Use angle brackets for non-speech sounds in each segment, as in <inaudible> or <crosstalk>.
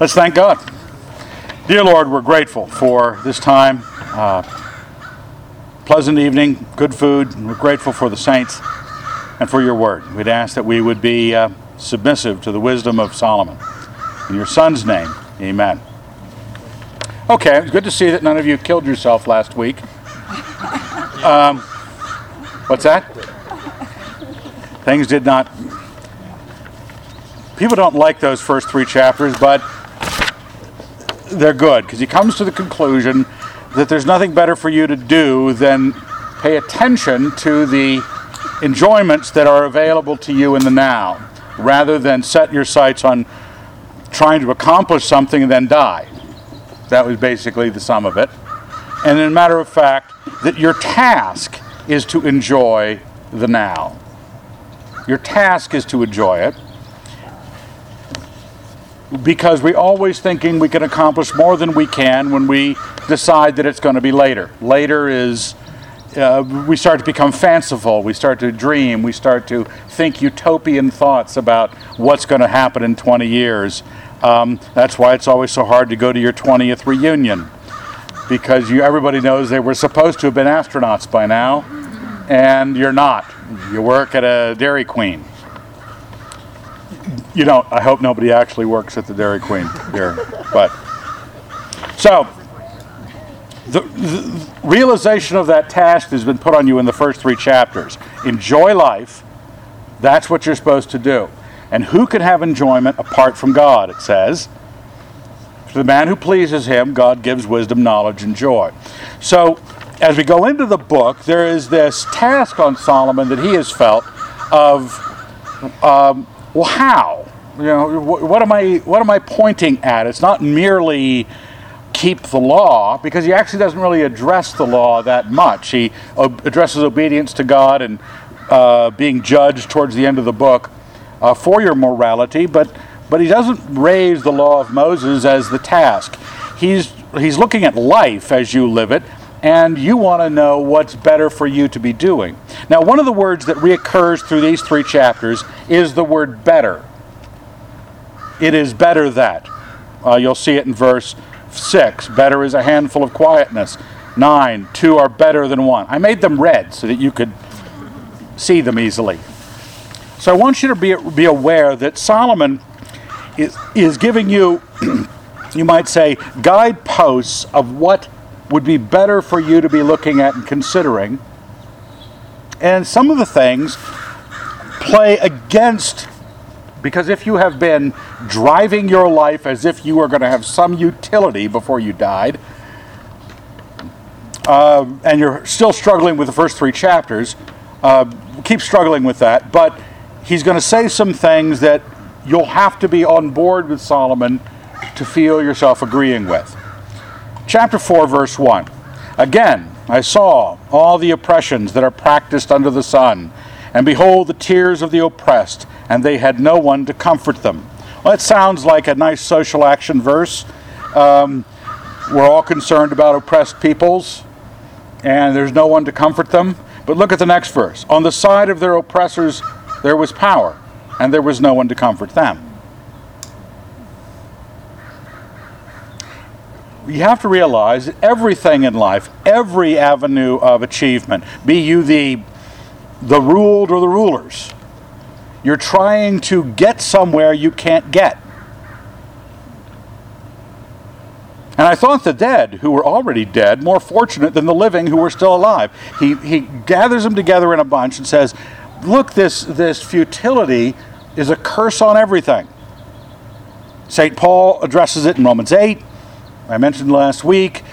Let's thank God. Dear Lord, we're grateful for this time. Uh, pleasant evening, good food. And we're grateful for the saints and for your word. We'd ask that we would be uh, submissive to the wisdom of Solomon. In your son's name, amen. Okay, it's good to see that none of you killed yourself last week. <laughs> Um, what's that? Things did not. People don't like those first three chapters, but they're good because he comes to the conclusion that there's nothing better for you to do than pay attention to the enjoyments that are available to you in the now rather than set your sights on trying to accomplish something and then die. That was basically the sum of it. And in a matter of fact, that your task is to enjoy the now. Your task is to enjoy it because we're always thinking we can accomplish more than we can when we decide that it's going to be later. Later is uh, we start to become fanciful, we start to dream, we start to think utopian thoughts about what's going to happen in 20 years. Um, that's why it's always so hard to go to your 20th reunion because you, everybody knows they were supposed to have been astronauts by now, and you're not. You work at a Dairy Queen you don't. I hope nobody actually works at the Dairy Queen here. But so the, the, realization of that task has been put on you in the first three chapters. Enjoy life. That's what you're supposed to do. And who can have enjoyment apart from God? It says. To the man who pleases him, God gives wisdom, knowledge, and joy. So, as we go into the book, there is this task on Solomon that he has felt of um, well, how? You know, what, am I what am I pointing at? It's not merely keep the law because he actually doesn't really address the law that much. He addresses obedience to God and uh, being judged towards the end of the book uh, for your morality, but but he doesn't raise the law of Moses as the task. He's he's looking at life as you live it, and you want to know what's better for you to be doing. Now, one of the words that reoccurs through these three chapters is the word better. It is better that. Uh, you'll see it in verse 6. Better is a handful of quietness. 9. Two are better than one. I made them red so that you could see them easily. So I want you to be, be aware that Solomon is, is giving you, <clears throat> you might say, guideposts of what would be better for you to be looking at and considering and some of the things play against, because if you have been driving your life as if you were going to have some utility before you died, uh, and you're still struggling with the first three chapters, uh, keep struggling with that. But he's going to say some things that you'll have to be on board with Solomon to feel yourself agreeing with. Chapter 4, verse 1. Again, I saw all the oppressions that are practiced under the sun, and behold the tears of the oppressed, and they had no one to comfort them. Well, that sounds like a nice social action verse. Um, we're all concerned about oppressed peoples, and there's no one to comfort them. But look at the next verse. On the side of their oppressors there was power, and there was no one to comfort them. you have to realize that everything in life, every avenue of achievement, be you the the ruled or the rulers, you're trying to get somewhere you can't get. And I thought the dead, who were already dead, more fortunate than the living who were still alive. He, he gathers them together in a bunch and says, Look, this, this futility is a curse on everything. St. Paul addresses it in Romans 8. I mentioned last week,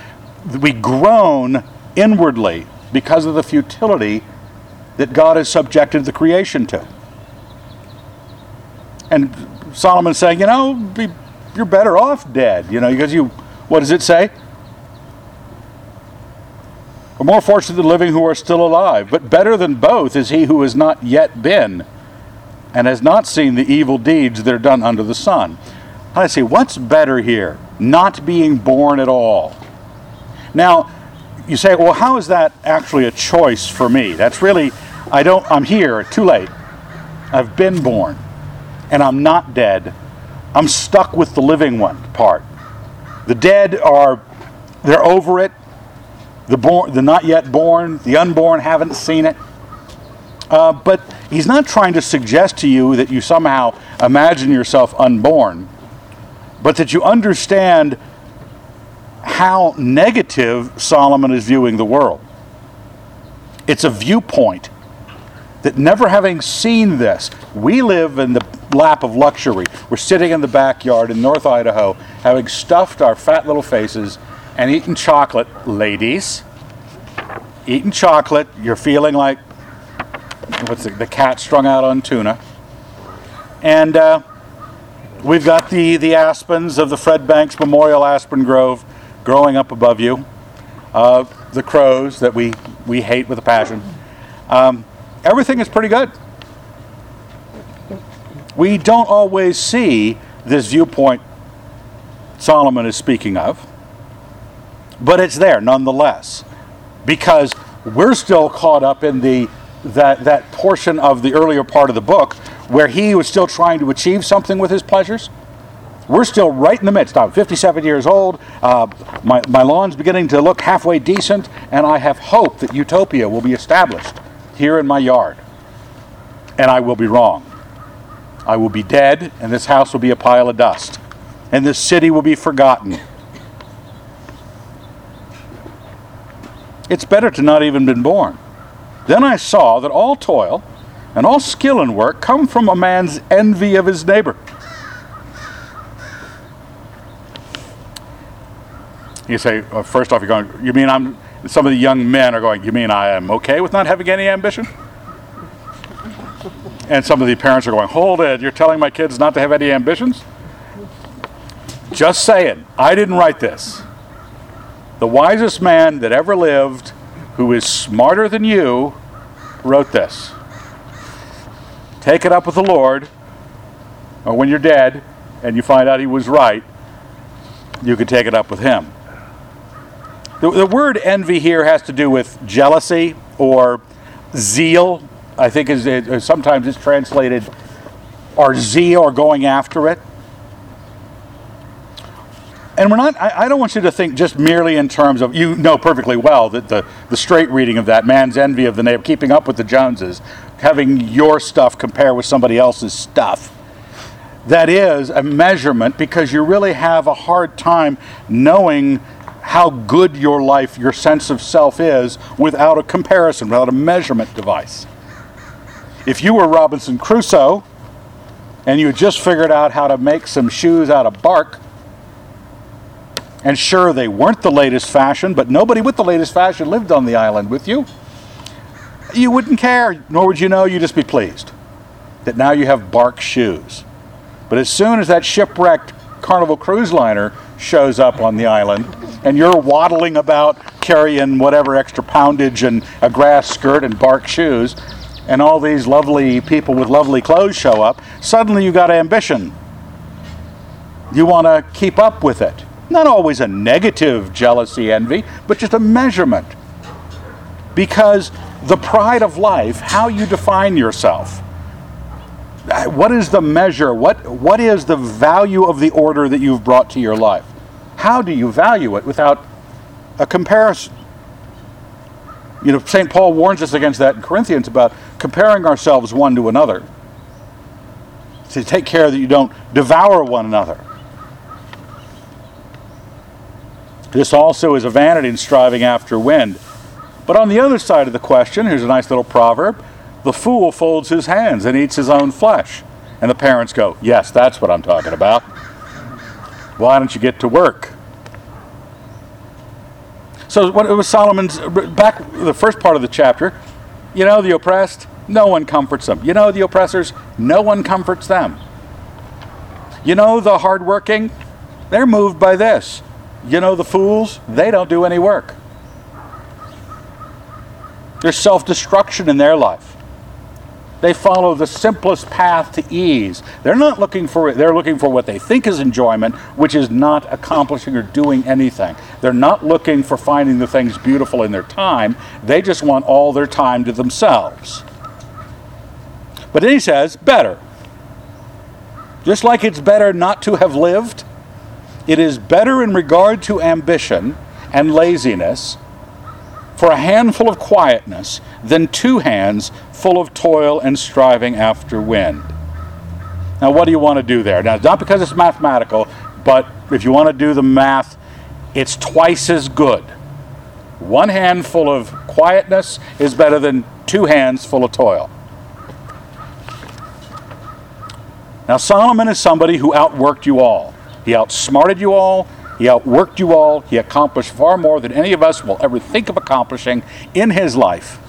we groan inwardly because of the futility that God has subjected the creation to. And Solomon's saying, you know, be, you're better off dead, you know, because you, what does it say? We're more fortunate than living who are still alive, but better than both is he who has not yet been and has not seen the evil deeds that are done under the sun. And I say, what's better here? Not being born at all. Now, you say, well, how is that actually a choice for me? That's really, I don't, I'm here, too late. I've been born, and I'm not dead, I'm stuck with the living one part. The dead are, they're over it. The, born, the not yet born, the unborn haven't seen it. Uh, but he's not trying to suggest to you that you somehow imagine yourself unborn, but that you understand how negative Solomon is viewing the world. It's a viewpoint that never having seen this, we live in the lap of luxury. We're sitting in the backyard in North Idaho, having stuffed our fat little faces and eating chocolate, ladies. Eating chocolate, you're feeling like what's the, the cat strung out on tuna. And uh, we've got the, the aspens of the Fred Banks Memorial Aspen Grove growing up above you. Uh, the crows that we, we hate with a passion. Um, everything is pretty good. We don't always see this viewpoint Solomon is speaking of, but it's there nonetheless because we're still caught up in the that that portion of the earlier part of the book where he was still trying to achieve something with his pleasures. We're still right in the midst. I'm 57 years old. Uh, my, my lawn's beginning to look halfway decent, and I have hope that utopia will be established here in my yard. And I will be wrong. I will be dead, and this house will be a pile of dust, and this city will be forgotten. It's better to not even been born. Then I saw that all toil and all skill in work come from a man's envy of his neighbor. You say, well, first off, you're going, you mean I'm, some of the young men are going, you mean I am okay with not having any ambition? And some of the parents are going, hold it, you're telling my kids not to have any ambitions? Just saying, I didn't write this. The wisest man that ever lived, who is smarter than you, wrote this. Take it up with the Lord, or when you're dead and you find out he was right, you can take it up with him. The, the word envy here has to do with jealousy or zeal. I think is it, uh, sometimes it's translated or zeal or going after it. And we're not, I, I, don't want you to think just merely in terms of, you know perfectly well that the, the straight reading of that, man's envy of the neighbor, keeping up with the Joneses, having your stuff compare with somebody else's stuff. That is a measurement because you really have a hard time knowing how good your life, your sense of self is without a comparison, without a measurement device. If you were Robinson Crusoe and you had just figured out how to make some shoes out of bark, and sure, they weren't the latest fashion, but nobody with the latest fashion lived on the island with you, you wouldn't care, nor would you know, you'd just be pleased that now you have bark shoes. But as soon as that shipwrecked Carnival cruise liner shows up on the island, and you're waddling about carrying whatever extra poundage and a grass skirt and bark shoes, and all these lovely people with lovely clothes show up, suddenly you got ambition. You want to keep up with it. Not always a negative jealousy, envy, but just a measurement. Because the pride of life, how you define yourself, what is the measure? What, what is the value of the order that you've brought to your life? How do you value it without a comparison? You know, St. Paul warns us against that in Corinthians about comparing ourselves one to another. To take care that you don't devour one another. This also is a vanity in striving after wind. But on the other side of the question, here's a nice little proverb the fool folds his hands and eats his own flesh. And the parents go, Yes, that's what I'm talking about. Why don't you get to work? So what it was Solomon's back the first part of the chapter, you know the oppressed, no one comforts them. You know the oppressors, no one comforts them. You know the hardworking, they're moved by this. You know the fools, they don't do any work. There's self-destruction in their life. They follow the simplest path to ease. They're not looking for it, they're looking for what they think is enjoyment, which is not accomplishing or doing anything. They're not looking for finding the things beautiful in their time. They just want all their time to themselves. But then he says, better. Just like it's better not to have lived, it is better in regard to ambition and laziness for a handful of quietness than two hands full of toil and striving after wind. Now, what do you want to do there? Now, it's not because it's mathematical, but if you want to do the math, it's twice as good. One hand full of quietness is better than two hands full of toil. Now, Solomon is somebody who outworked you all. He outsmarted you all. He outworked you all. He accomplished far more than any of us will ever think of accomplishing in his life.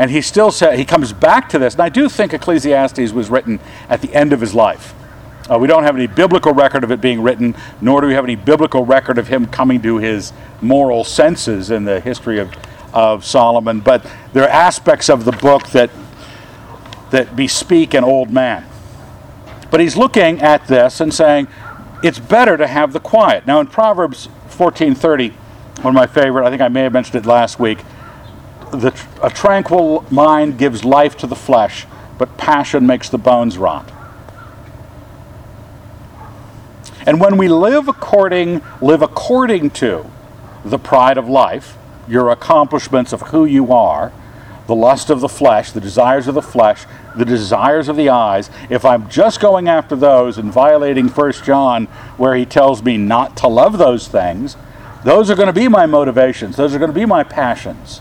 And he still said, he comes back to this. And I do think Ecclesiastes was written at the end of his life. Uh, we don't have any biblical record of it being written, nor do we have any biblical record of him coming to his moral senses in the history of, of Solomon. But there are aspects of the book that, that bespeak an old man. But he's looking at this and saying, it's better to have the quiet. Now in Proverbs 14:30, one of my favorite, I think I may have mentioned it last week, the, a tranquil mind gives life to the flesh, but passion makes the bones rot. And when we live according live according to the pride of life, your accomplishments of who you are, the lust of the flesh, the desires of the flesh, the desires of the eyes, if I'm just going after those and violating 1 John, where he tells me not to love those things, those are going to be my motivations. Those are going to be my passions.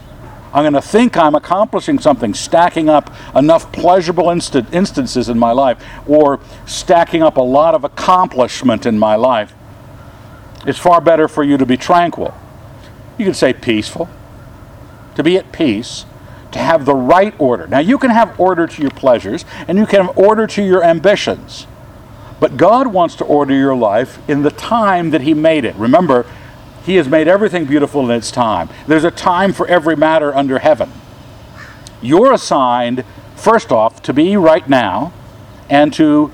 I'm going to think I'm accomplishing something, stacking up enough pleasurable instances in my life, or stacking up a lot of accomplishment in my life. It's far better for you to be tranquil. You could say peaceful, to be at peace, to have the right order. Now, you can have order to your pleasures and you can have order to your ambitions. But God wants to order your life in the time that He made it. Remember, He has made everything beautiful in its time. There's a time for every matter under heaven. You're assigned, first off, to be right now and to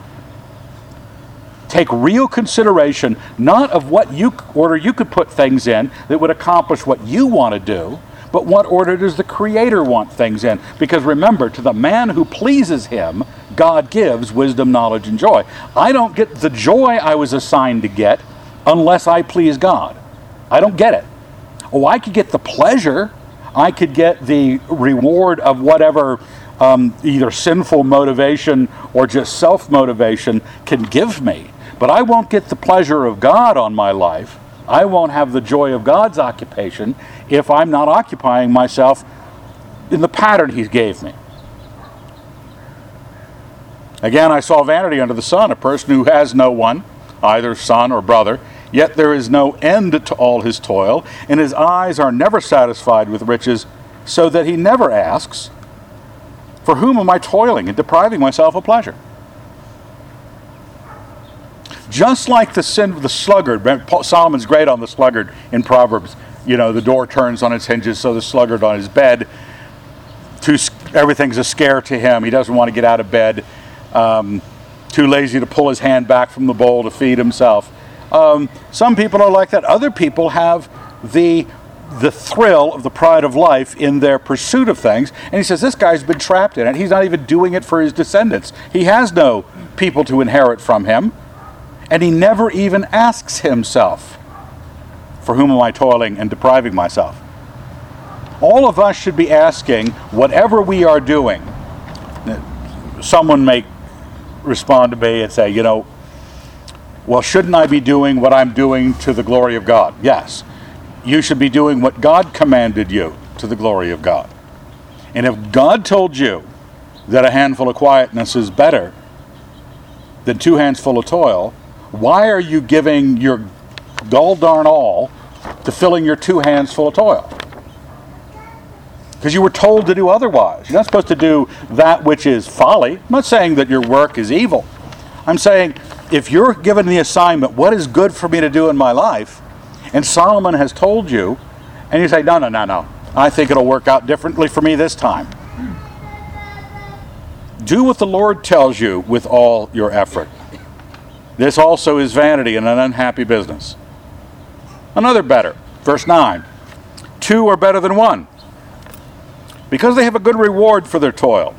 take real consideration not of what you order you could put things in that would accomplish what you want to do but what order does the Creator want things in? Because remember, to the man who pleases Him, God gives wisdom, knowledge, and joy. I don't get the joy I was assigned to get unless I please God. I don't get it. Oh, I could get the pleasure, I could get the reward of whatever um, either sinful motivation or just self motivation can give me. But I won't get the pleasure of God on my life. I won't have the joy of God's occupation if I'm not occupying myself in the pattern He gave me. Again, I saw vanity under the sun, a person who has no one, either son or brother, yet there is no end to all his toil, and his eyes are never satisfied with riches, so that he never asks, For whom am I toiling and depriving myself of pleasure? Just like the sin, of the sluggard, Solomon's great on the sluggard in Proverbs you know, the door turns on its hinges, so the sluggard on his bed, too, everything's a scare to him. He doesn't want to get out of bed. Um, too lazy to pull his hand back from the bowl to feed himself. Um, some people are like that. Other people have the the thrill of the pride of life in their pursuit of things. And he says this guy's been trapped in it. He's not even doing it for his descendants. He has no people to inherit from him, and he never even asks himself for whom am I toiling and depriving myself? All of us should be asking, whatever we are doing, someone may respond to me and say, you know, well, shouldn't I be doing what I'm doing to the glory of God? Yes. You should be doing what God commanded you to the glory of God. And if God told you that a handful of quietness is better than two hands full of toil, why are you giving your gall darn all to filling your two hands full of toil. Because you were told to do otherwise. You're not supposed to do that which is folly. I'm not saying that your work is evil. I'm saying if you're given the assignment, what is good for me to do in my life, and Solomon has told you, and you say, no, no, no, no, I think it'll work out differently for me this time. Do what the Lord tells you with all your effort. This also is vanity and an unhappy business. Another better. Verse 9 Two are better than one, because they have a good reward for their toil.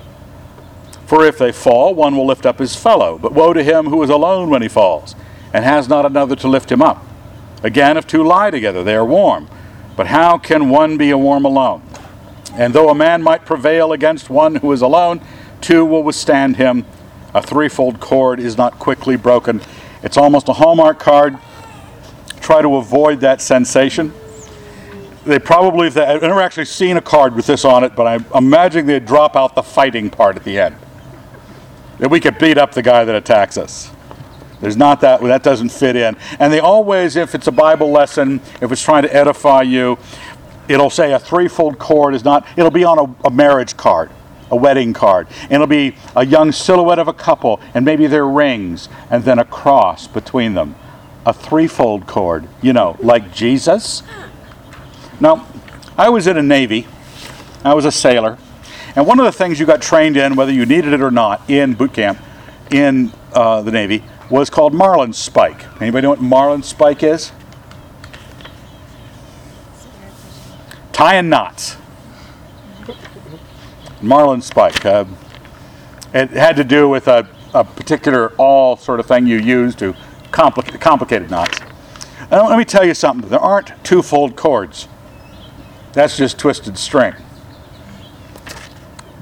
For if they fall, one will lift up his fellow. But woe to him who is alone when he falls, and has not another to lift him up. Again, if two lie together, they are warm. But how can one be a warm alone? And though a man might prevail against one who is alone, two will withstand him. A threefold cord is not quickly broken. It's almost a Hallmark card. Try to avoid that sensation. They probably, I've never actually seen a card with this on it, but I'm imagining they'd drop out the fighting part at the end. That we could beat up the guy that attacks us. There's not that, that doesn't fit in. And they always, if it's a Bible lesson, if it's trying to edify you, it'll say a threefold cord is not, it'll be on a, a marriage card, a wedding card. And it'll be a young silhouette of a couple, and maybe their rings, and then a cross between them. A threefold cord, you know, like Jesus. Now, I was in a Navy, I was a sailor, and one of the things you got trained in, whether you needed it or not, in boot camp, in uh, the Navy, was called marlin spike. Anybody know what marlin spike is? Tying knots. Marlin spike. Uh, it had to do with a, a, particular awl sort of thing you use to complicate complicated knots. Now, let me tell you something. There aren't two-fold cords. That's just twisted string.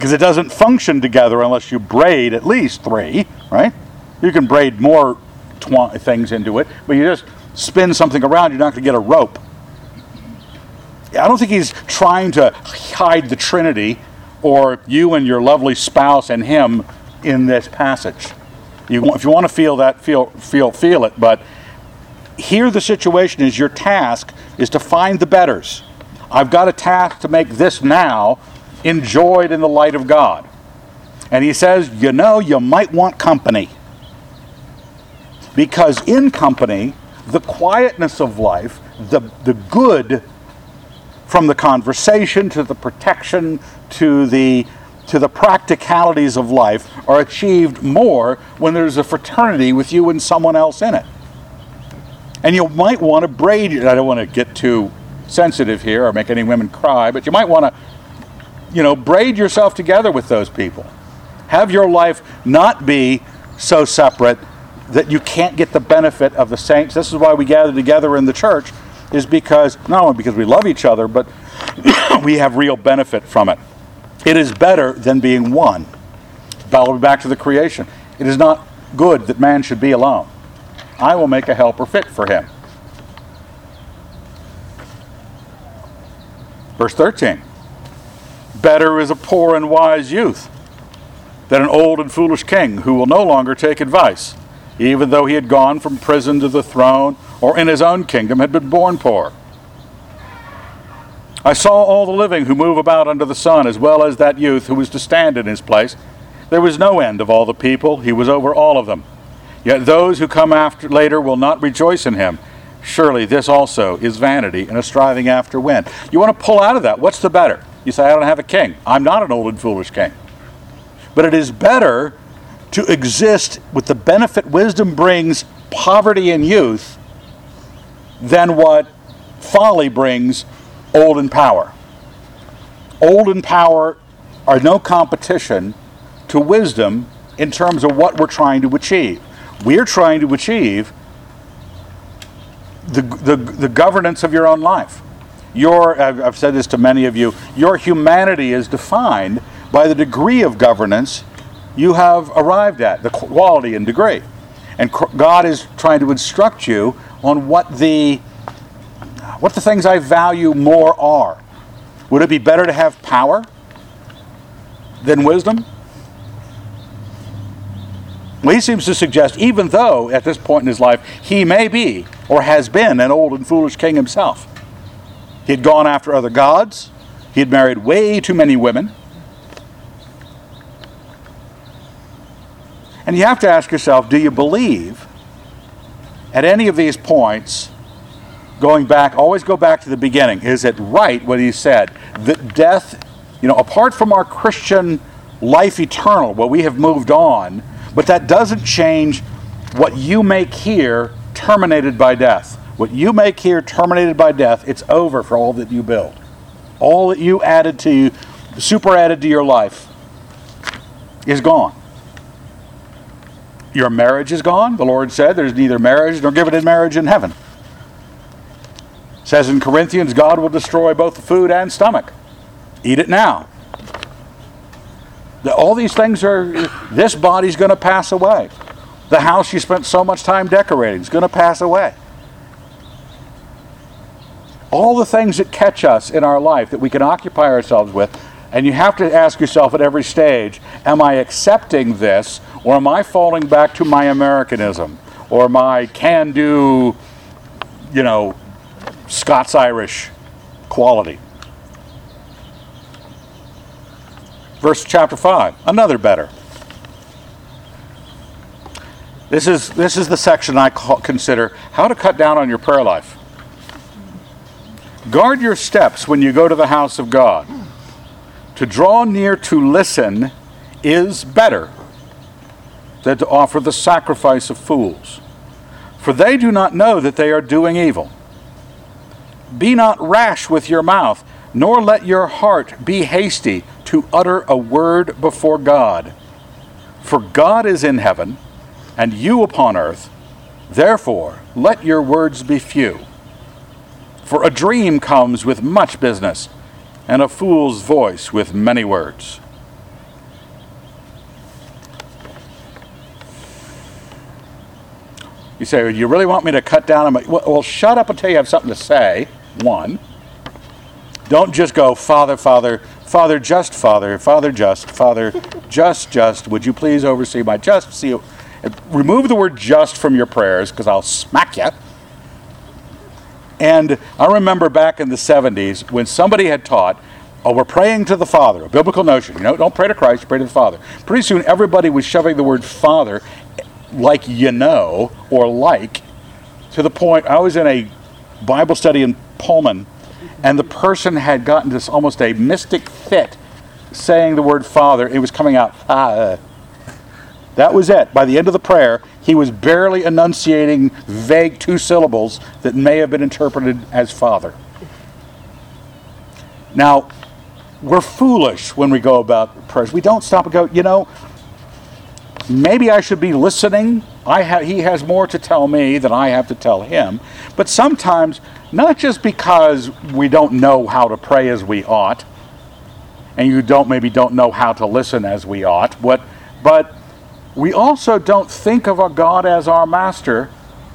Because it doesn't function together unless you braid at least three, right? You can braid more tw- things into it, but you just spin something around, you're not going to get a rope. I don't think he's trying to hide the Trinity or you and your lovely spouse and him in this passage. You, if you want to feel that, feel, feel, feel it. But here the situation is your task is to find the betters. I've got a task to make this now enjoyed in the light of God. And he says, you know, you might want company. Because in company, the quietness of life, the, the good from the conversation to the protection to the to the practicalities of life are achieved more when there's a fraternity with you and someone else in it. And you might want to braid I don't want to get too sensitive here or make any women cry, but you might want to you know, braid yourself together with those people. Have your life not be so separate that you can't get the benefit of the saints. This is why we gather together in the church, is because, not only because we love each other, but <coughs> we have real benefit from it. It is better than being one. Back to the creation. It is not good that man should be alone. I will make a helper fit for him. Verse 13 Better is a poor and wise youth than an old and foolish king who will no longer take advice even though he had gone from prison to the throne, or in his own kingdom had been born poor. I saw all the living who move about under the sun, as well as that youth who was to stand in his place. There was no end of all the people, he was over all of them. Yet those who come after later will not rejoice in him. Surely this also is vanity and a striving after wind. You want to pull out of that. What's the better? You say, I don't have a king. I'm not an old and foolish king. But it is better to exist with the benefit wisdom brings poverty and youth than what folly brings old and power. Old and power are no competition to wisdom in terms of what we're trying to achieve. We're trying to achieve the, the, the governance of your own life. Your, I've said this to many of you, your humanity is defined by the degree of governance you have arrived at, the quality and degree. And God is trying to instruct you on what the what the things I value more are. Would it be better to have power than wisdom? Well, he seems to suggest, even though at this point in his life he may be or has been an old and foolish king himself, he had gone after other gods, he had married way too many women, And you have to ask yourself do you believe at any of these points, going back, always go back to the beginning, is it right what he said that death, you know, apart from our Christian life eternal, where we have moved on, but that doesn't change what you make here terminated by death. What you make here terminated by death, it's over for all that you build. All that you added to, super added to your life is gone. Your marriage is gone. The Lord said there's neither marriage nor given in marriage in heaven. It says in Corinthians, God will destroy both the food and stomach. Eat it now. All these things are, this body's going to pass away. The house you spent so much time decorating is going to pass away. All the things that catch us in our life that we can occupy ourselves with, and you have to ask yourself at every stage Am I accepting this, or am I falling back to my Americanism, or my can do, you know, Scots Irish quality? Verse chapter 5, another better. This is, this is the section I call, consider how to cut down on your prayer life. Guard your steps when you go to the house of God. To draw near to listen is better than to offer the sacrifice of fools, for they do not know that they are doing evil. Be not rash with your mouth, nor let your heart be hasty to utter a word before God. For God is in heaven, and you upon earth. Therefore, let your words be few. For a dream comes with much business, and a fool's voice with many words. You say, You really want me to cut down on my. Well, shut up until you have something to say, one. Don't just go, Father, Father, Father, just Father, Father, just, Father, just, just, would you please oversee my just? See, remove the word just from your prayers because I'll smack you. And I remember back in the 70s when somebody had taught, oh, we're praying to the Father, a biblical notion. You know, don't pray to Christ, pray to the Father. Pretty soon everybody was shoving the word Father like you know or like to the point I was in a Bible study in Pullman and the person had gotten this almost a mystic fit saying the word Father. It was coming out, ah. That was it. By the end of the prayer, he was barely enunciating vague two syllables that may have been interpreted as Father. Now, we're foolish when we go about prayers. We don't stop and go, you know, maybe I should be listening. I ha- he has more to tell me than I have to tell him. But sometimes not just because we don't know how to pray as we ought, and you don't maybe don't know how to listen as we ought, but, but we also don't think of our God as our master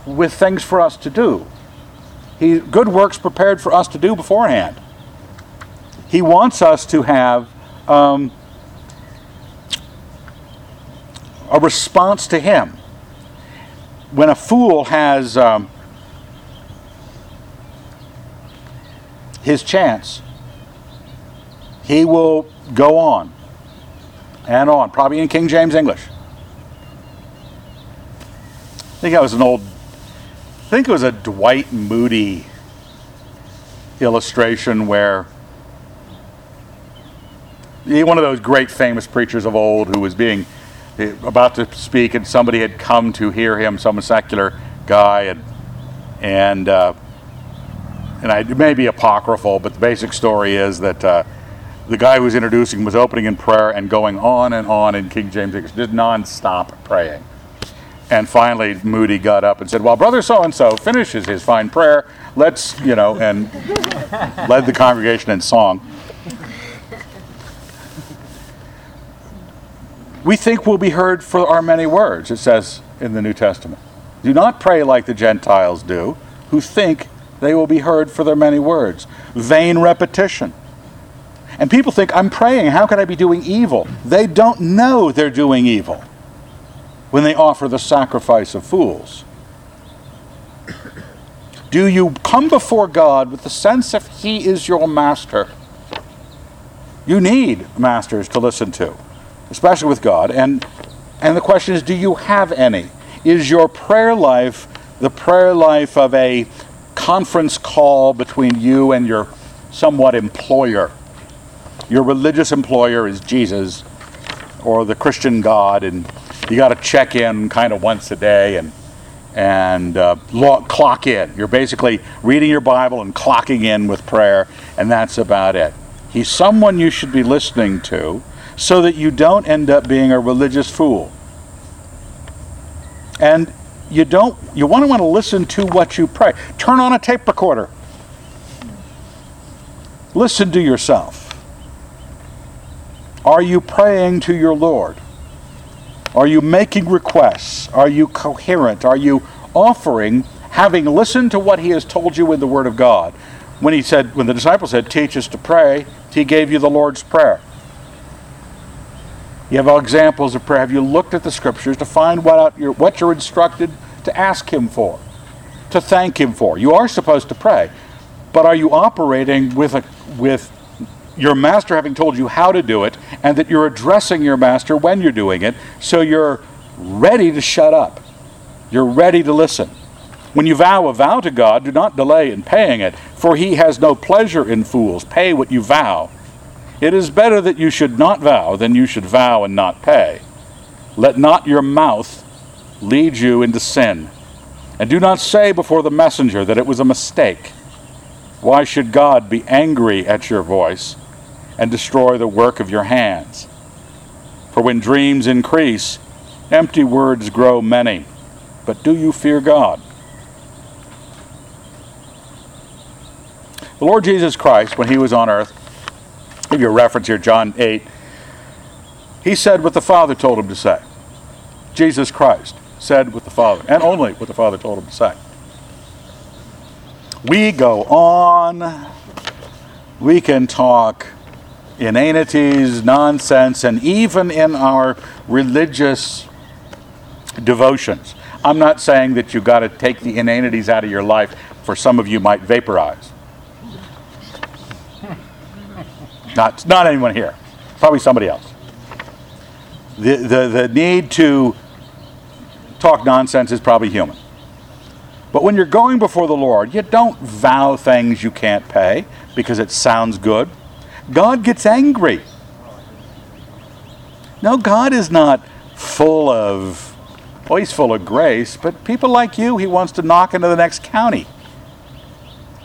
with things for us to do. He good works prepared for us to do beforehand. He wants us to have um, a response to Him. When a fool has um, his chance, he will go on and on, probably in King James English. I think that was an old, I think it was a Dwight Moody illustration where one of those great famous preachers of old who was being about to speak and somebody had come to hear him, some secular guy, and and uh, and I, it may be apocryphal, but the basic story is that uh, the guy who was introducing was opening in prayer and going on and on in King James English, just non-stop praying. And finally, Moody got up and said, "Well, brother so and so finishes his fine prayer. Let's, you know," and led the congregation in song. We think we'll be heard for our many words. It says in the New Testament, "Do not pray like the Gentiles do, who think they will be heard for their many words. Vain repetition. And people think, I'm praying. How can I be doing evil? They don't know they're doing evil when they offer the sacrifice of fools. Do you come before God with the sense that He is your master? You need masters to listen to, especially with God. And, and the question is, do you have any? Is your prayer life the prayer life of a conference call between you and your somewhat employer. Your religious employer is Jesus or the Christian God, and you got to check in kind of once a day and and uh, clock in. You're basically reading your Bible and clocking in with prayer, and that's about it. He's someone you should be listening to, so that you don't end up being a religious fool. And you don't you want to want to listen to what you pray. Turn on a tape recorder. Listen to yourself. Are you praying to your Lord? Are you making requests? Are you coherent? Are you offering, having listened to what he has told you in the Word of God? When he said, when the disciples said, teach us to pray, he gave you the Lord's Prayer. You have examples of prayer. Have you looked at the scriptures to find what you're, what you're instructed to ask him for, to thank him for? You are supposed to pray, but are you operating with a, with your master having told you how to do it, and that you're addressing your master when you're doing it, so you're ready to shut up. You're ready to listen. When you vow a vow to God, do not delay in paying it, for he has no pleasure in fools. Pay what you vow. It is better that you should not vow than you should vow and not pay. Let not your mouth lead you into sin. And do not say before the messenger that it was a mistake. Why should God be angry at your voice and destroy the work of your hands. For when dreams increase, empty words grow many. But do you fear God? The Lord Jesus Christ, when he was on earth, give you a reference here, John 8, he said what the Father told him to say. Jesus Christ said what the Father, and only what the Father told him to say. We go on, we can talk inanities, nonsense, and even in our religious devotions. I'm not saying that you've got to take the inanities out of your life, for some of you might vaporize. Not, not anyone here, probably somebody else. The, the, the need to talk nonsense is probably human. But when you're going before the Lord, you don't vow things you can't pay because it sounds good. God gets angry. No, God is not full of, well, He's full of grace, but people like you, He wants to knock into the next county.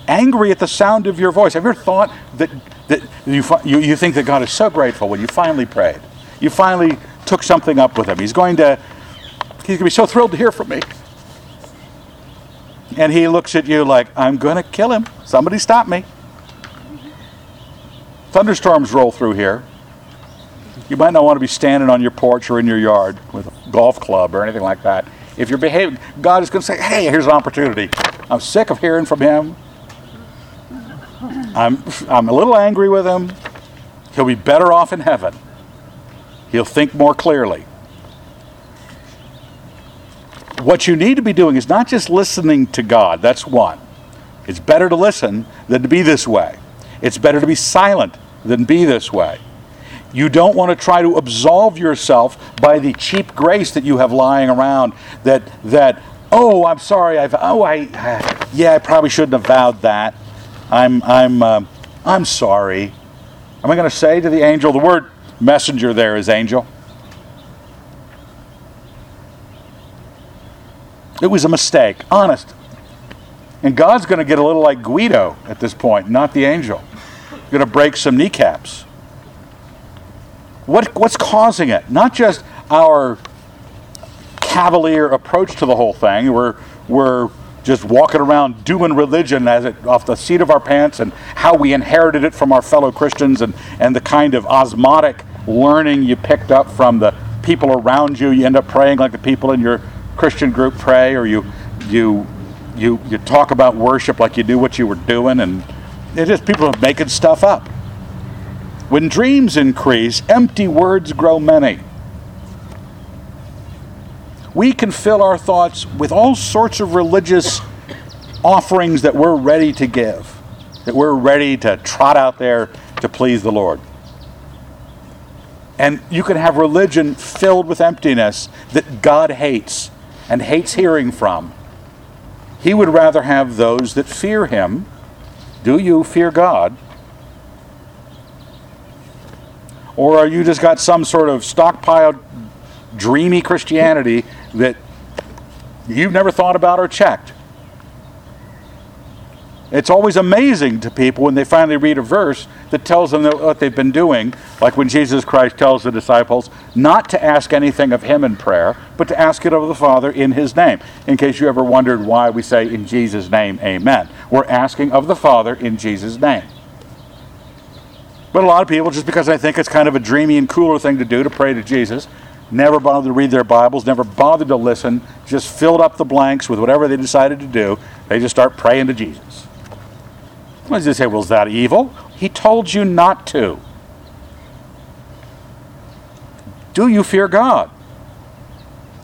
Angry at the sound of your voice. Have you ever thought that, that you, you, you think that God is so grateful when you finally prayed? You finally took something up with Him. He's going to, He's going to be so thrilled to hear from me. And He looks at you like, I'm going to kill him. Somebody stop me thunderstorms roll through here, you might not want to be standing on your porch or in your yard with a golf club or anything like that. If you're behaving, God is going to say, hey, here's an opportunity. I'm sick of hearing from him. I'm, I'm a little angry with him. He'll be better off in heaven. He'll think more clearly. What you need to be doing is not just listening to God, that's one. It's better to listen than to be this way. It's better to be silent than be this way. You don't want to try to absolve yourself by the cheap grace that you have lying around that that oh I'm sorry I've oh I <sighs> yeah I probably shouldn't have vowed that I'm I'm uh, I'm sorry. Am I going to say to the angel the word messenger there is angel? It was a mistake, honest. And God's going to get a little like Guido at this point, not the angel going to break some kneecaps. What, what's causing it? Not just our cavalier approach to the whole thing. We're, we're just walking around doing religion as it off the seat of our pants and how we inherited it from our fellow Christians and, and the kind of osmotic learning you picked up from the people around you. You end up praying like the people in your Christian group pray, or you you you you talk about worship like you knew what you were doing and it's just people making stuff up. When dreams increase, empty words grow many. We can fill our thoughts with all sorts of religious offerings that we're ready to give, that we're ready to trot out there to please the Lord. And you can have religion filled with emptiness that God hates and hates hearing from. He would rather have those that fear Him do you fear God? Or are you just got some sort of stockpiled, dreamy Christianity that you've never thought about or checked? It's always amazing to people when they finally read a verse that tells them what they've been doing, like when Jesus Christ tells the disciples not to ask anything of Him in prayer, but to ask it of the Father in His name. In case you ever wondered why we say, In Jesus' name, Amen. We're asking of the Father in Jesus' name. But a lot of people, just because I think it's kind of a dreamy and cooler thing to do to pray to Jesus, never bothered to read their Bibles, never bothered to listen, just filled up the blanks with whatever they decided to do. They just start praying to Jesus. Does he say? Well, is that evil? He told you not to. Do you fear God?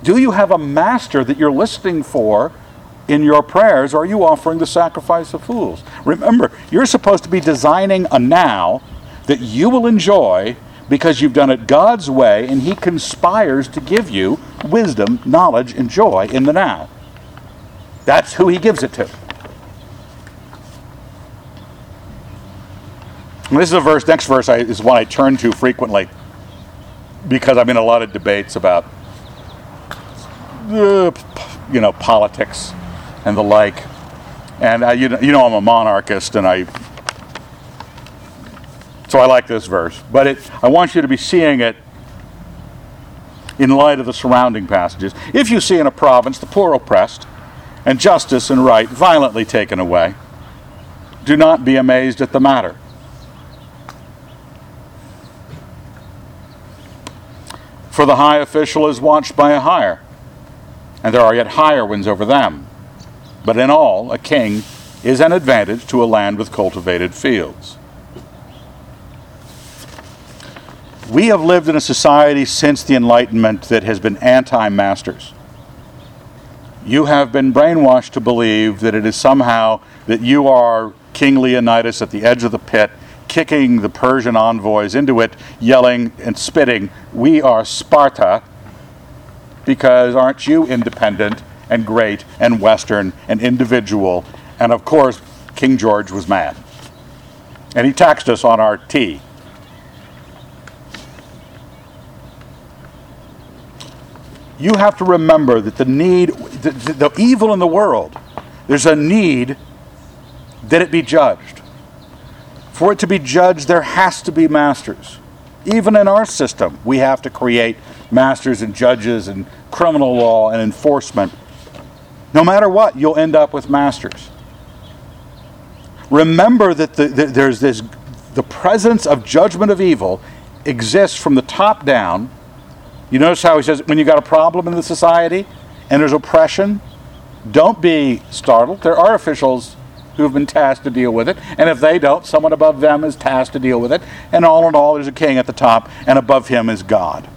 Do you have a master that you're listening for in your prayers, or are you offering the sacrifice of fools? Remember, you're supposed to be designing a now that you will enjoy because you've done it God's way, and He conspires to give you wisdom, knowledge, and joy in the now. That's who He gives it to. This is a verse, next verse I, is one I turn to frequently because I'm in a lot of debates about, uh, you know, politics and the like. And you, know, you know I'm a monarchist, and I so I like this verse. But it, I want you to be seeing it in light of the surrounding passages. If you see in a province the poor oppressed, and justice and right violently taken away, do not be amazed at the matter. For the high official is watched by a higher, and there are yet higher ones over them. But in all, a king is an advantage to a land with cultivated fields. We have lived in a society since the Enlightenment that has been anti masters. You have been brainwashed to believe that it is somehow that you are King Leonidas at the edge of the pit kicking the Persian envoys into it, yelling and spitting, We are Sparta, because aren't you independent and great and Western and individual? And of course, King George was mad. And he taxed us on our tea. You have to remember that the need, the, the evil in the world, there's a need that it be judged. For it to be judged, there has to be masters. Even in our system, we have to create masters and judges and criminal law and enforcement. No matter what, you'll end up with masters. Remember that the, the, there's this the presence of judgment of evil exists from the top down. You notice how he says when you've got a problem in the society and there's oppression, don't be startled. There are officials who have been tasked to deal with it. And if they don't, someone above them is tasked to deal with it. And all in all, there's a king at the top, and above him is God.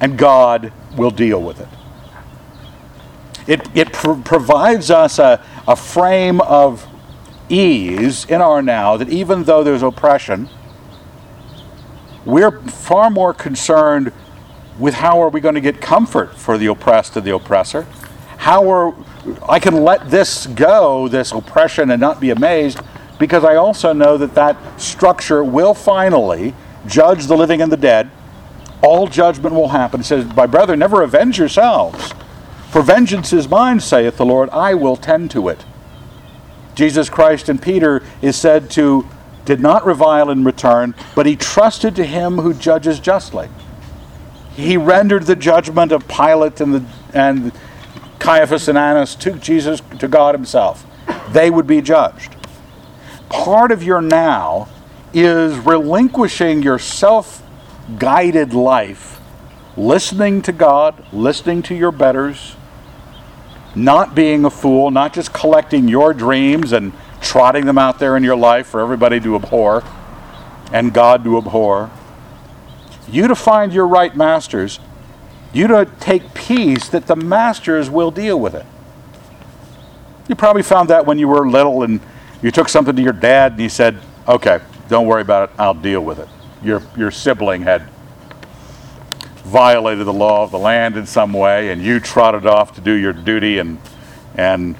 And God will deal with it. It, it pr- provides us a, a frame of ease in our now that even though there's oppression, we're far more concerned with how are we going to get comfort for the oppressed and the oppressor. How are I can let this go, this oppression, and not be amazed, because I also know that that structure will finally judge the living and the dead. All judgment will happen. It says, My brother, never avenge yourselves. For vengeance is mine, saith the Lord, I will tend to it. Jesus Christ and Peter is said to did not revile in return, but he trusted to him who judges justly. He rendered the judgment of Pilate and the and Caiaphas and Annas to Jesus, to God Himself. They would be judged. Part of your now is relinquishing your self guided life, listening to God, listening to your betters, not being a fool, not just collecting your dreams and trotting them out there in your life for everybody to abhor and God to abhor. You to find your right masters you to take peace that the masters will deal with it. You probably found that when you were little and you took something to your dad and he said, Okay, don't worry about it, I'll deal with it. Your, your sibling had violated the law of the land in some way and you trotted off to do your duty and, and,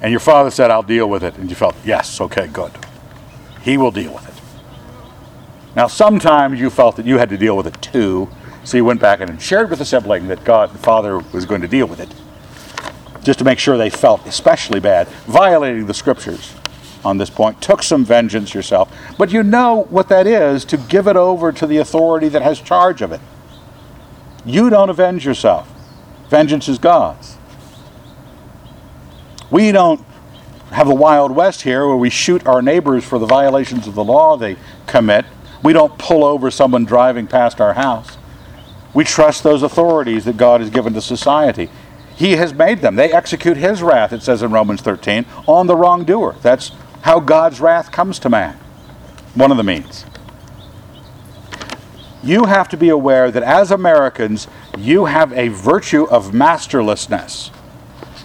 and your father said, I'll deal with it. And you felt, Yes, okay, good. He will deal with it. Now, sometimes you felt that you had to deal with it too so he went back and shared with the sibling that God, the Father, was going to deal with it. just to make sure they felt especially bad, violating the scriptures on this point, took some vengeance yourself. But you know what that is to give it over to the authority that has charge of it. You don't avenge yourself, vengeance is God's. We don't have the Wild West here where we shoot our neighbors for the violations of the law they commit. We don't pull over someone driving past our house. We trust those authorities that God has given to society. He has made them. They execute His wrath, it says in Romans 13, on the wrongdoer. That's how God's wrath comes to man. One of the means. You have to be aware that as Americans, you have a virtue of masterlessness.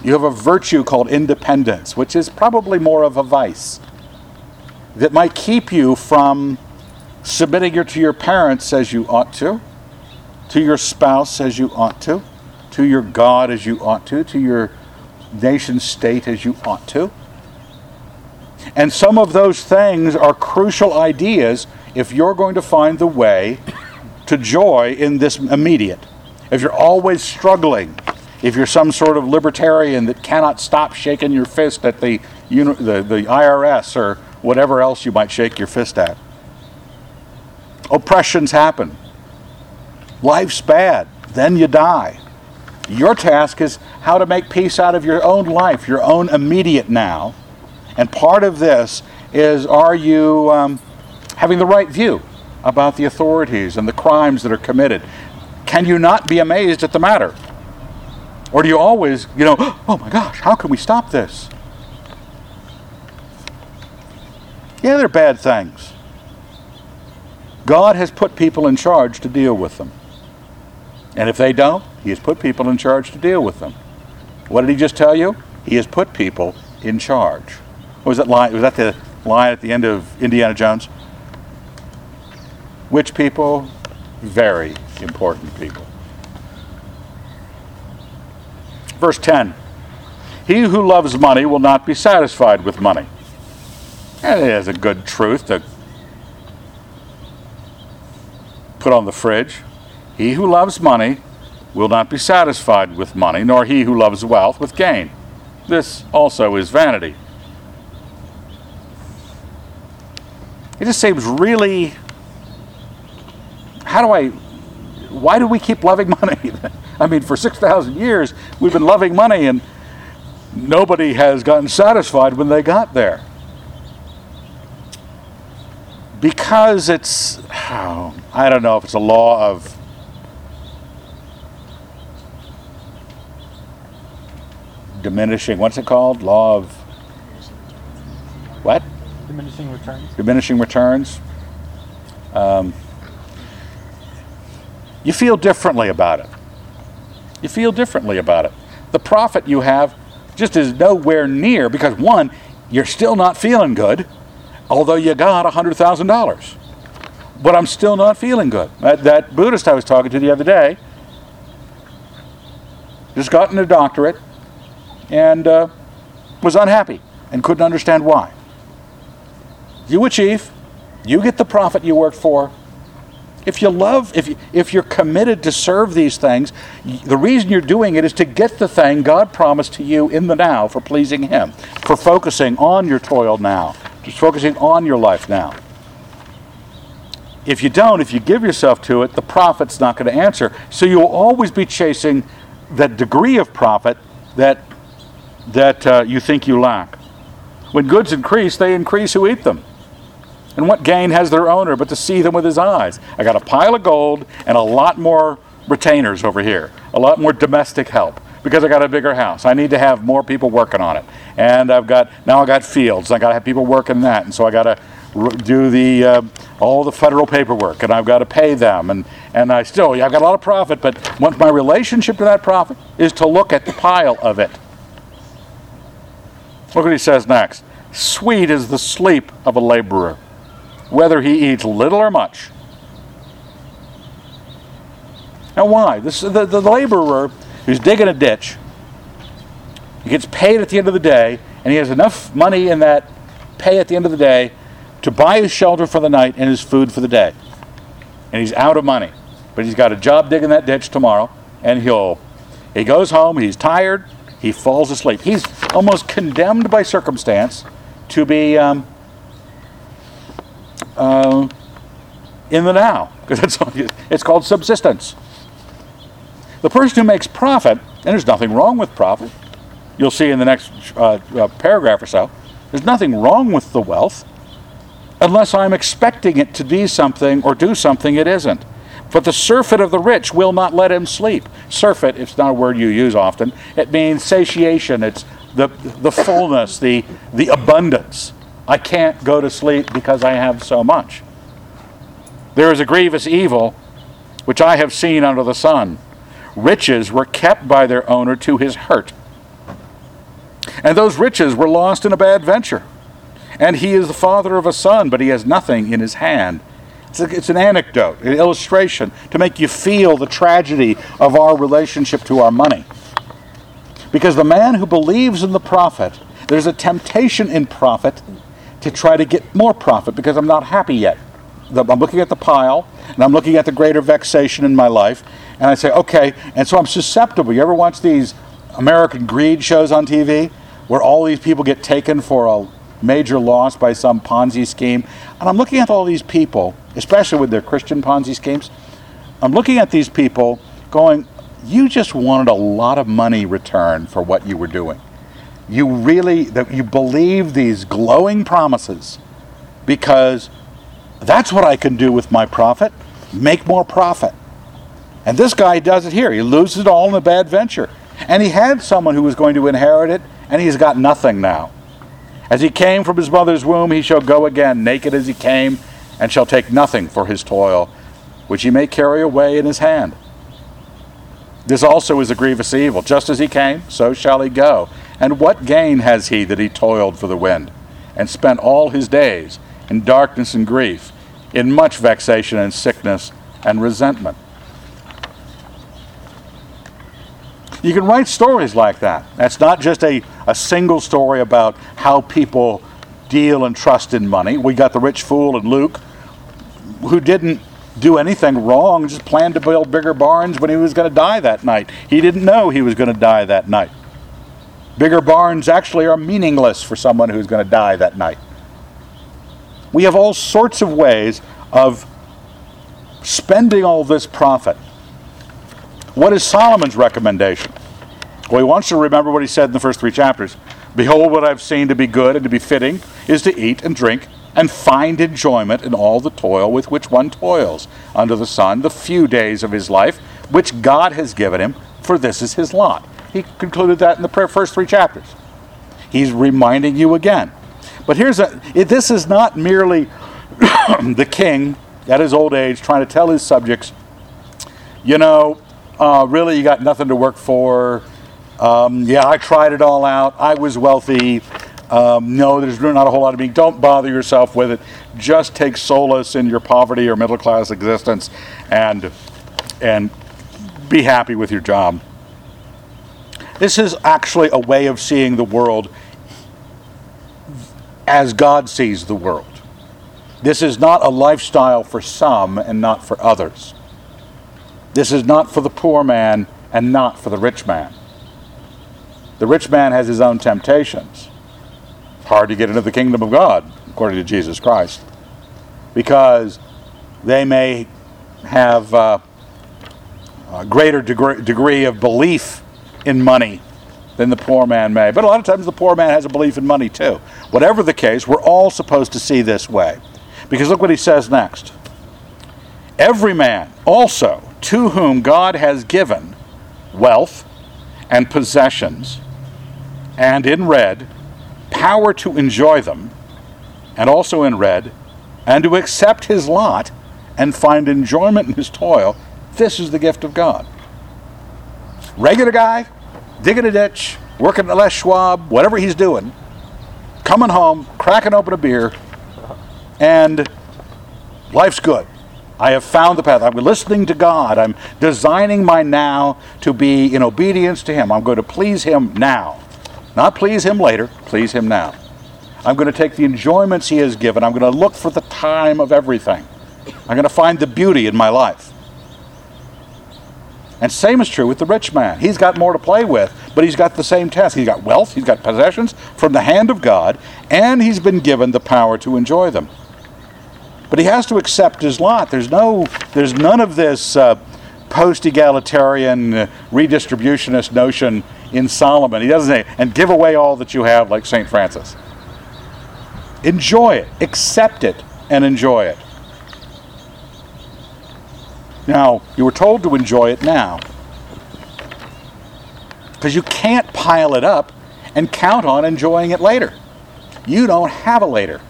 You have a virtue called independence, which is probably more of a vice that might keep you from submitting to your parents as you ought to, to your spouse as you ought to, to your God as you ought to, to your nation state as you ought to. And some of those things are crucial ideas if you're going to find the way to joy in this immediate. If you're always struggling, if you're some sort of libertarian that cannot stop shaking your fist at the, you know, the, the IRS or whatever else you might shake your fist at. Oppressions happen. Life's bad. Then you die. Your task is how to make peace out of your own life, your own immediate now, and part of this is are you um, having the right view about the authorities and the crimes that are committed? Can you not be amazed at the matter? Or do you always, you know, <gasps> oh my gosh, how can we stop this? Yeah, they're bad things. God has put people in charge to deal with them. And if they don't, He has put people in charge to deal with them. What did He just tell you? He has put people in charge. Was that line? Was that the line at the end of Indiana Jones? Which people? Very important people. Verse 10 He who loves money will not be satisfied with money. And it is a good truth to put on the fridge. He who loves money will not be satisfied with money, nor he who loves wealth with gain. This also is vanity. It just seems really. How do I. Why do we keep loving <laughs> money? I mean, for 6,000 years, we've been loving money, and nobody has gotten satisfied when they got there. Because it's. Oh, I don't know if it's a law of. Diminishing what's it called law of what Diminishing returns. diminishing returns. Um, you feel differently about it. You feel differently about it. The profit you have just is nowhere near because one, you're still not feeling good, although you got $100,000. But I'm still not feeling good. That, that Buddhist I was talking to the other day just gotten a doctorate and uh, was unhappy and couldn't understand why. You achieve, you get the profit you worked for. If you love, if, you, if you're committed to serve these things, the reason you're doing it is to get the thing God promised to you in the now for pleasing Him, for focusing on your toil now, just focusing on your life now. If you don't, if you give yourself to it, the profit's not going to answer. So you'll always be chasing that degree of profit that, that uh, you think you lack. When goods increase, they increase who eat them. And what gain has their owner but to see them with his eyes? I got a pile of gold and a lot more retainers over here, a lot more domestic help because I got a bigger house. I need to have more people working on it. And I've got now I got fields. I got to have people working that, and so I got to do the uh, all the federal paperwork, and I've got to pay them, and and I still I've got a lot of profit. But what my relationship to that profit is to look at the pile of it. Look what he says next. Sweet is the sleep of a laborer whether he eats little or much. Now, why? This, the, the laborer who's digging a ditch, he gets paid at the end of the day, and he has enough money in that pay at the end of the day to buy his shelter for the night and his food for the day. And he's out of money. But he's got a job digging that ditch tomorrow, and he'll he goes home, he's tired, he falls asleep. He's almost condemned by circumstance to be um, uh, in the now, because it's, it's called subsistence. The person who makes profit, and there's nothing wrong with profit, you'll see in the next uh, uh, paragraph or so, there's nothing wrong with the wealth unless I'm expecting it to be something or do something it isn't. But the surfeit of the rich will not let him sleep. Surfeit, it's not a word you use often. It means satiation. It's the, the fullness, the, the abundance. I can't go to sleep because I have so much. There is a grievous evil which I have seen under the sun. Riches were kept by their owner to his hurt. And those riches were lost in a bad venture. And he is the father of a son, but he has nothing in his hand. It's, a, it's, an anecdote, an illustration to make you feel the tragedy of our relationship to our money. Because the man who believes in the profit, there's a temptation in profit to try to get more profit because I'm not happy yet. I'm looking at the pile and I'm looking at the greater vexation in my life, and I say, okay, and so I'm susceptible. You ever watch these American greed shows on TV where all these people get taken for a major loss by some Ponzi scheme? And I'm looking at all these people especially with their Christian Ponzi schemes. I'm looking at these people going, you just wanted a lot of money return for what you were doing. You really, that you believe these glowing promises because that's what I can do with my profit, make more profit. And this guy does it here. He loses it all in a bad venture. And he had someone who was going to inherit it, and he's got nothing now. As he came from his mother's womb, he shall go again, naked as he came, and shall take nothing for his toil, which he may carry away in his hand. This also is a grievous evil. Just as he came, so shall he go. And what gain has he that he toiled for the wind, and spent all his days in darkness and grief, in much vexation and sickness and resentment? You can write stories like that. That's not just a, a single story about how people deal and trust in money. We got the rich fool in Luke who didn't do anything wrong, just planned to build bigger barns when he was going to die that night. He didn't know he was going to die that night. Bigger barns actually are meaningless for someone who's going to die that night. We have all sorts of ways of spending all this profit. What is Solomon's recommendation? Well, he wants to remember what he said in the first three chapters. Behold, what I've seen to be good and to be fitting is to eat and drink and find enjoyment in all the toil with which one toils under the sun, the few days of his life which God has given him, for this is his lot. He concluded that in the first three chapters. He's reminding you again. But here's a this is not merely <coughs> the king at his old age trying to tell his subjects, you know, uh, really you got nothing to work for. Um, yeah, I tried it all out. I was wealthy. Um, no, there's not a whole lot of being. Don't bother yourself with it. Just take solace in your poverty or middle class existence, and and be happy with your job. This is actually a way of seeing the world as God sees the world. This is not a lifestyle for some and not for others. This is not for the poor man and not for the rich man. The rich man has his own temptations hard to get into the kingdom of God, according to Jesus Christ, because they may have uh, a greater degree, degree of belief in money than the poor man may. But a lot of times the poor man has a belief in money too. Whatever the case, we're all supposed to see this way. Because look what he says next. Every man also to whom God has given wealth and possessions, and in red, power to enjoy them, and also in red, and to accept his lot and find enjoyment in his toil, this is the gift of God. Regular guy, digging a ditch, working at Les Schwab, whatever he's doing, coming home, cracking open a beer, and life's good. I have found the path. I'm listening to God. I'm designing my now to be in obedience to Him. I'm going to please Him now. Not please Him later, please Him now. I'm going to take the enjoyments He has given. I'm going to look for the time of everything. I'm going to find the beauty in my life. And same is true with the rich man. He's got more to play with, but he's got the same task. He's got wealth, he's got possessions from the hand of God, and he's been given the power to enjoy them. But he has to accept his lot. There's no, there's none of this uh, post-egalitarian uh, redistributionist notion in Solomon. He doesn't say, and give away all that you have like St. Francis. Enjoy it, accept it, and enjoy it. Now, you were told to enjoy it now. Because you can't pile it up and count on enjoying it later. You don't have a later.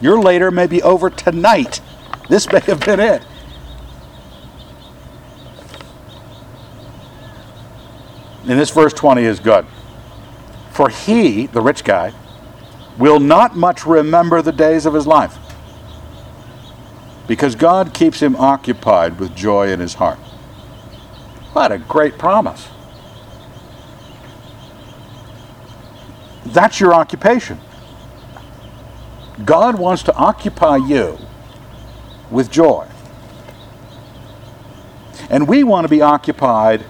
Your later may be over tonight. This may have been it. And this verse 20 is good. For he, the rich guy, will not much remember the days of his life because God keeps him occupied with joy in his heart. What a great promise. That's your occupation. God wants to occupy you with joy. And we want to be occupied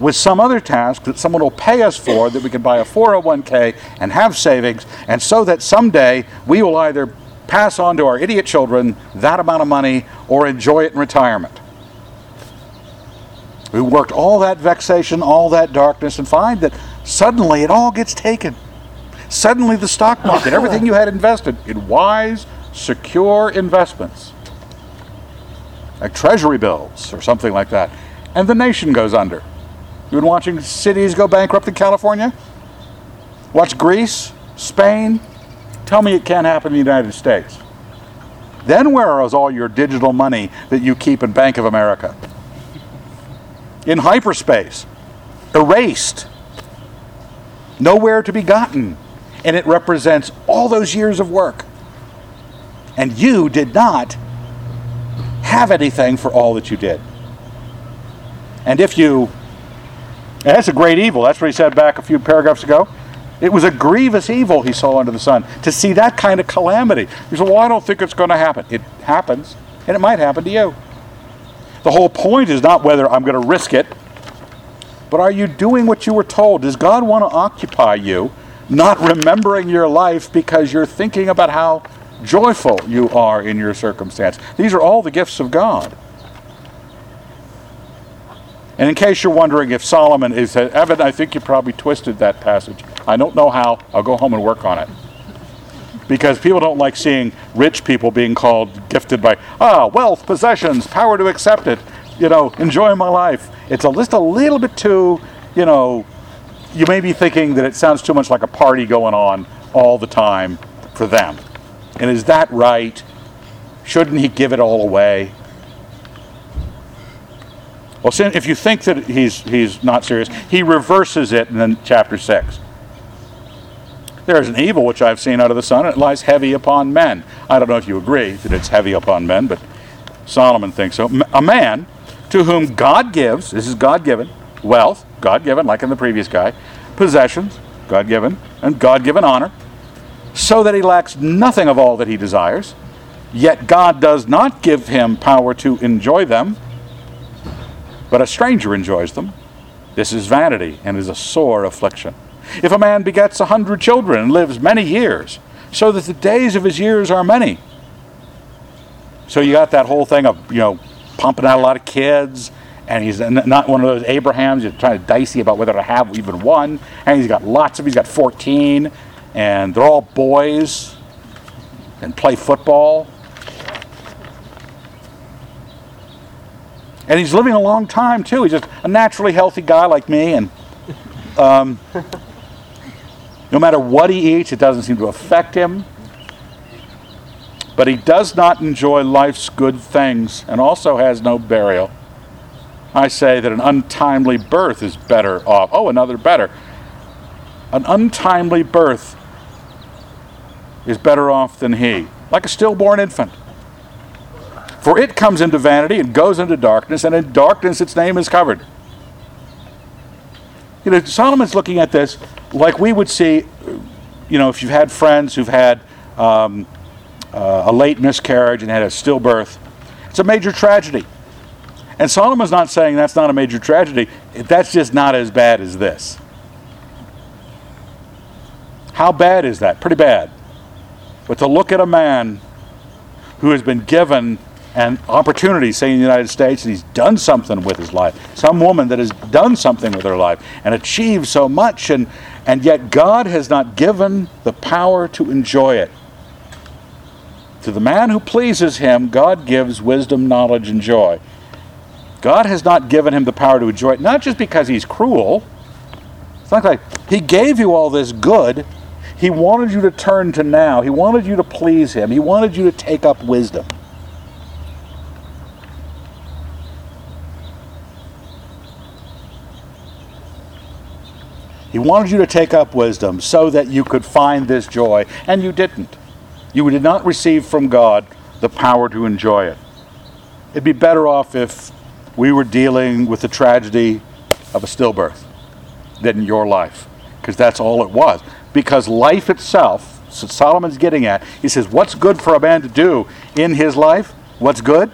with some other task that someone will pay us for that we can buy a 401k and have savings, and so that someday we will either pass on to our idiot children that amount of money or enjoy it in retirement. We worked all that vexation, all that darkness, and find that suddenly it all gets taken. Suddenly the stock market, everything you had invested in wise, secure investments, like treasury bills or something like that, and the nation goes under. You've been watching cities go bankrupt in California? Watch Greece, Spain, Tell me it can't happen in the United States. Then where is all your digital money that you keep in Bank of America? In hyperspace, erased, nowhere to be gotten. And it represents all those years of work. And you did not have anything for all that you did. And if you, that's a great evil. That's what he said back a few paragraphs ago. It was a grievous evil he saw under the sun to see that kind of calamity. He said, Well, I don't think it's going to happen. It happens, and it might happen to you. The whole point is not whether I'm going to risk it, but are you doing what you were told? Does God want to occupy you, not remembering your life because you're thinking about how joyful you are in your circumstance? These are all the gifts of God. And in case you're wondering if Solomon is, Evan, I think you probably twisted that passage. I don't know how. I'll go home and work on it. Because people don't like seeing rich people being called gifted by, ah, wealth, possessions, power to accept it, you know, enjoy my life. It's a, just a little bit too, you know, you may be thinking that it sounds too much like a party going on all the time for them. And is that right? Shouldn't he give it all away? Well, if you think that he's, he's not serious, he reverses it in chapter 6. There is an evil which I've seen out of the sun, and it lies heavy upon men. I don't know if you agree that it's heavy upon men, but Solomon thinks so. A man to whom God gives, this is God given, wealth, God given, like in the previous guy, possessions, God given, and God given honor, so that he lacks nothing of all that he desires, yet God does not give him power to enjoy them but a stranger enjoys them. This is vanity and is a sore affliction. If a man begets a hundred children and lives many years, so that the days of his years are many. So you got that whole thing of, you know, pumping out a lot of kids, and he's not one of those Abrahams, you're trying to dicey about whether to have even one, and he's got lots of, he's got 14, and they're all boys, and play football. And he's living a long time too. He's just a naturally healthy guy like me, and um, no matter what he eats, it doesn't seem to affect him. But he does not enjoy life's good things and also has no burial. I say that an untimely birth is better off. Oh, another better. An untimely birth is better off than he, like a stillborn infant. For it comes into vanity and goes into darkness, and in darkness its name is covered. You know, Solomon's looking at this like we would see, you know, if you've had friends who've had um, uh, a late miscarriage and had a stillbirth, it's a major tragedy. And Solomon's not saying that's not a major tragedy. That's just not as bad as this. How bad is that? Pretty bad. But to look at a man who has been given an opportunity, say in the United States, and he's done something with his life, some woman that has done something with her life and achieved so much, and, and yet God has not given the power to enjoy it. To the man who pleases him, God gives wisdom, knowledge, and joy. God has not given him the power to enjoy it, not just because he's cruel. It's not like he gave you all this good. He wanted you to turn to now. He wanted you to please him. He wanted you to take up wisdom. He wanted you to take up wisdom so that you could find this joy, and you didn't. You did not receive from God the power to enjoy it. It'd be better off if we were dealing with the tragedy of a stillbirth than your life, because that's all it was. Because life itself, so Solomon's getting at, he says, What's good for a man to do in his life? What's good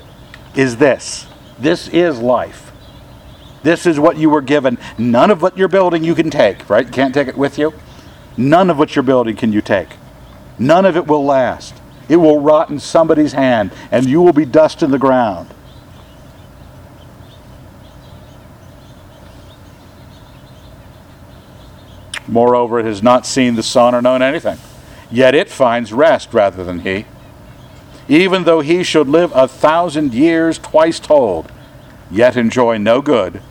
is this. This is life. This is what you were given. None of what you're building you can take, right? Can't take it with you. None of what you're building can you take. None of it will last. It will rot in somebody's hand, and you will be dust in the ground. Moreover, it has not seen the sun or known anything. Yet it finds rest rather than he. Even though he should live a thousand years twice told, yet enjoy no good.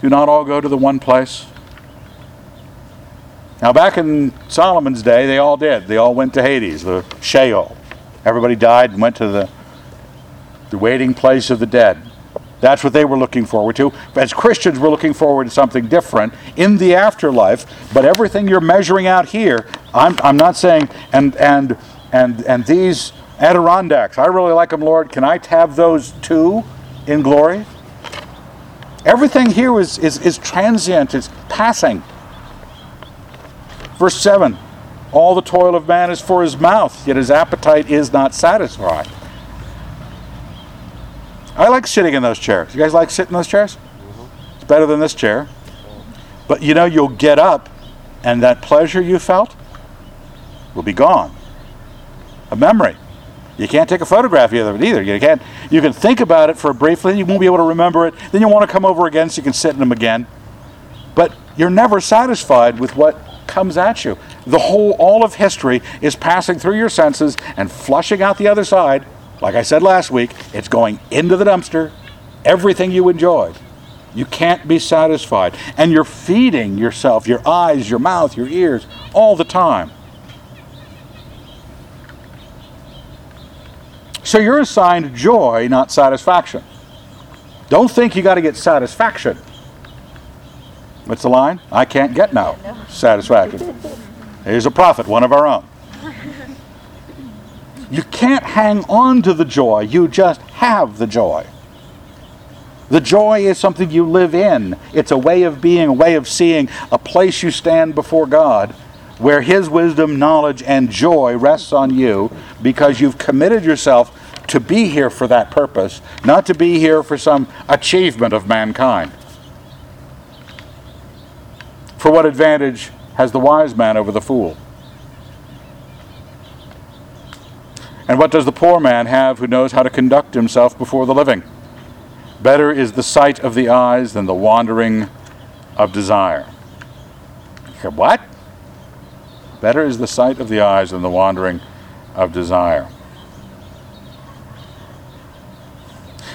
Do not all go to the one place? Now, back in Solomon's day, they all did. They all went to Hades, the Sheol. Everybody died and went to the, the waiting place of the dead. That's what they were looking forward to. As Christians, we're looking forward to something different in the afterlife. But everything you're measuring out here, I'm, I'm not saying, and, and, and, and these Adirondacks, I really like them, Lord. Can I have those too in glory? Everything here is, is, is transient, it's passing. Verse 7 All the toil of man is for his mouth, yet his appetite is not satisfied. I like sitting in those chairs. You guys like sitting in those chairs? It's better than this chair. But you know, you'll get up, and that pleasure you felt will be gone. A memory. You can't take a photograph of it either. You can't. You can think about it for a briefly. You won't be able to remember it. Then you want to come over again so you can sit in them again. But you're never satisfied with what comes at you. The whole, all of history is passing through your senses and flushing out the other side. Like I said last week, it's going into the dumpster. Everything you enjoyed. You can't be satisfied. And you're feeding yourself, your eyes, your mouth, your ears, all the time. So you're assigned joy, not satisfaction. Don't think you got to get satisfaction. What's the line? I can't get now. Satisfaction. Here's a prophet, one of our own. You can't hang on to the joy, you just have the joy. The joy is something you live in. It's a way of being, a way of seeing, a place you stand before God where His wisdom, knowledge, and joy rests on you because you've committed yourself to be here for that purpose, not to be here for some achievement of mankind. For what advantage has the wise man over the fool? And what does the poor man have who knows how to conduct himself before the living? Better is the sight of the eyes than the wandering of desire. What? Better is the sight of the eyes than the wandering of desire.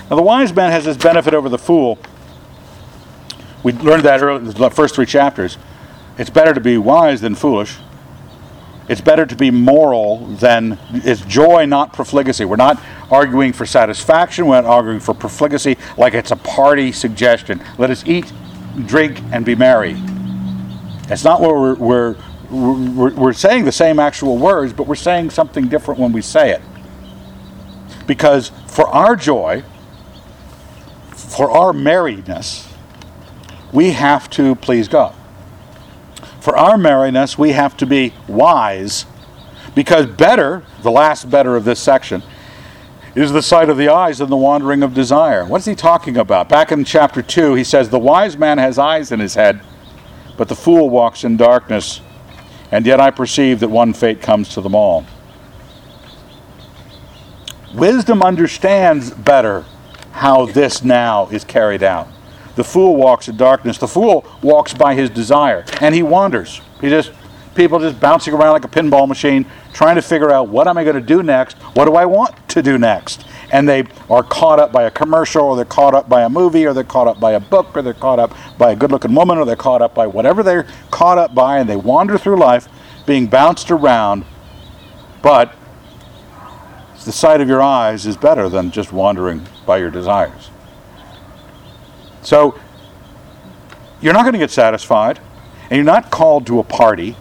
Now, the wise man has this benefit over the fool. We learned that earlier in the first three chapters. It's better to be wise than foolish. It's better to be moral than it's joy, not profligacy. We're not arguing for satisfaction. We're not arguing for profligacy like it's a party suggestion. Let us eat, drink, and be merry. It's not what we're, we're we're, we're saying the same actual words, but we're saying something different when we say it. Because for our joy, for our merriness, we have to please God. For our merriness, we have to be wise, because better, the last better of this section, is the sight of the eyes and the wandering of desire. What's he talking about? Back in chapter 2, he says, The wise man has eyes in his head, but the fool walks in darkness. And yet I perceive that one fate comes to them all. Wisdom understands better how this now is carried out. The fool walks in darkness. The fool walks by his desire, and he wanders. He just people just bouncing around like a pinball machine, trying to figure out what am I going to do next? What do I want to do next? And they are caught up by a commercial, or they're caught up by a movie, or they're caught up by a book, or they're caught up by a good looking woman, or they're caught up by whatever they're caught up by, and they wander through life being bounced around. But the sight of your eyes is better than just wandering by your desires. So, you're not going to get satisfied, and you're not called to a party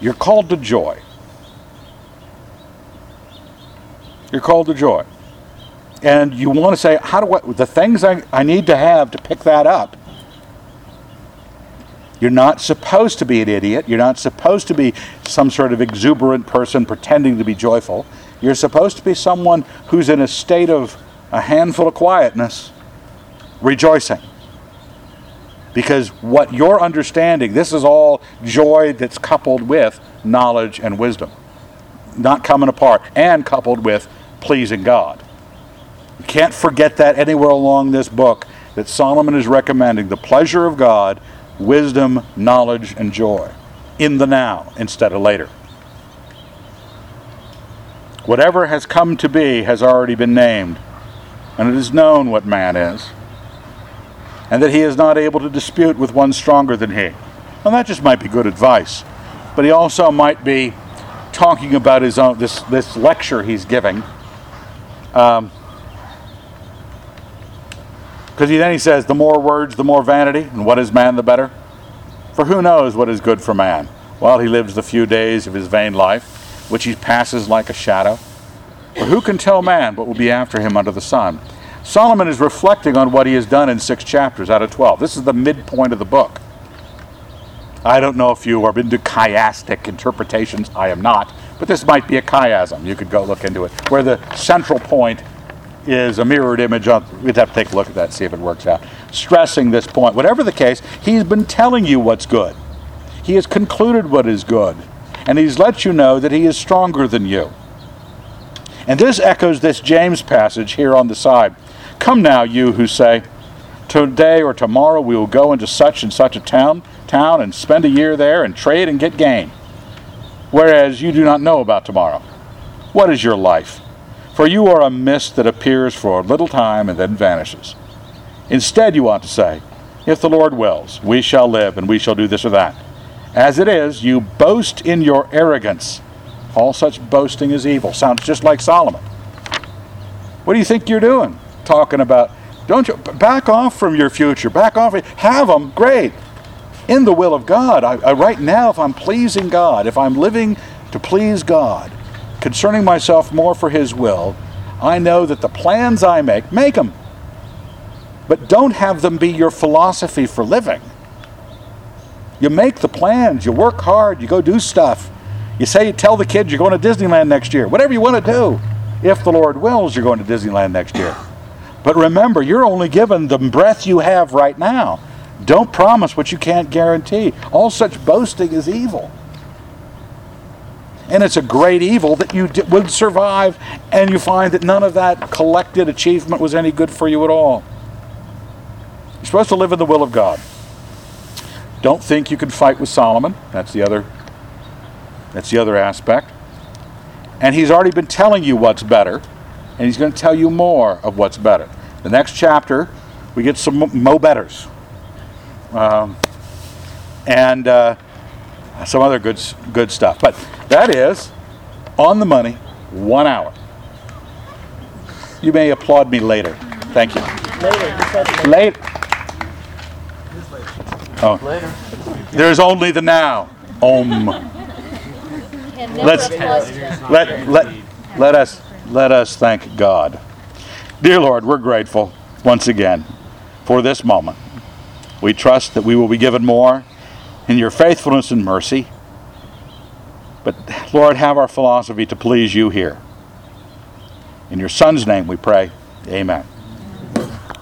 you're called to joy. You're called to joy. And you want to say, how do I, the things I, I need to have to pick that up? You're not supposed to be an idiot. You're not supposed to be some sort of exuberant person pretending to be joyful. You're supposed to be someone who's in a state of a handful of quietness, rejoicing. Because what you're understanding, this is all joy that's coupled with knowledge and wisdom, not coming apart, and coupled with pleasing God. You can't forget that anywhere along this book that Solomon is recommending the pleasure of God, wisdom, knowledge, and joy in the now instead of later. Whatever has come to be has already been named, and it is known what man is and that he is not able to dispute with one stronger than he. And that just might be good advice. But he also might be talking about his own this this lecture he's giving. Um, because he then he says, the more words, the more vanity, and what is man the better? For who knows what is good for man? While he lives the few days of his vain life, which he passes like a shadow. For who can tell man what will be after him under the sun? Solomon is reflecting on what he has done in six chapters out of 12. This is the midpoint of the book. I don't know if you are into chiastic interpretations. I am not. But this might be a chiasm. You could go look into it. Where the central point is a mirrored image we'd have to take a look at that, see if it works out. Stressing this point. Whatever the case, he's been telling you what's good. He has concluded what is good. And he's let you know that he is stronger than you. And this echoes this James passage here on the side. Come now, you who say, Today or tomorrow we will go into such and such a town, town and spend a year there and trade and get gain. Whereas you do not know about tomorrow. What is your life? For you are a mist that appears for a little time and then vanishes. Instead, you ought to say, If the Lord wills, we shall live and we shall do this or that. As it is, you boast in your arrogance. All such boasting is evil. Sounds just like Solomon. What do you think you're doing? Talking about don't you back off from your future back off have them great. In the will of god I, I, right now if i'm pleasing god if i'm living to please god concerning myself more for his will i know that the plans i make make them but don't have them be your philosophy for living. You make the plans you work hard you go do stuff. You say you tell the kids you're going to disneyland next year. Whatever you want to do. If the lord wills you're going to disneyland next year but remember, you're only given the breath you have right now. Don't promise what you can't guarantee. All such boasting is evil. And it's a great evil that you would survive, and you find that none of that collected achievement was any good for you at all. You're supposed to live in the will of God. Don't think you can fight with Solomon. That's the other that's the other aspect. And he's already been telling you what's better and he's going to tell you more of what's better. The next chapter, we get some mo betters. Um, and uh, some other good, good stuff. But that is on the money, one hour. You may applaud me later. Thank you. Later. Later. Oh. Later. There's only the now. Om. Let's let let let us let us thank God. Dear Lord, we're grateful once again for this moment. We trust that we will be given more in your faithfulness and mercy. But Lord, have our philosophy to please you here. In your Son's name we pray. Amen.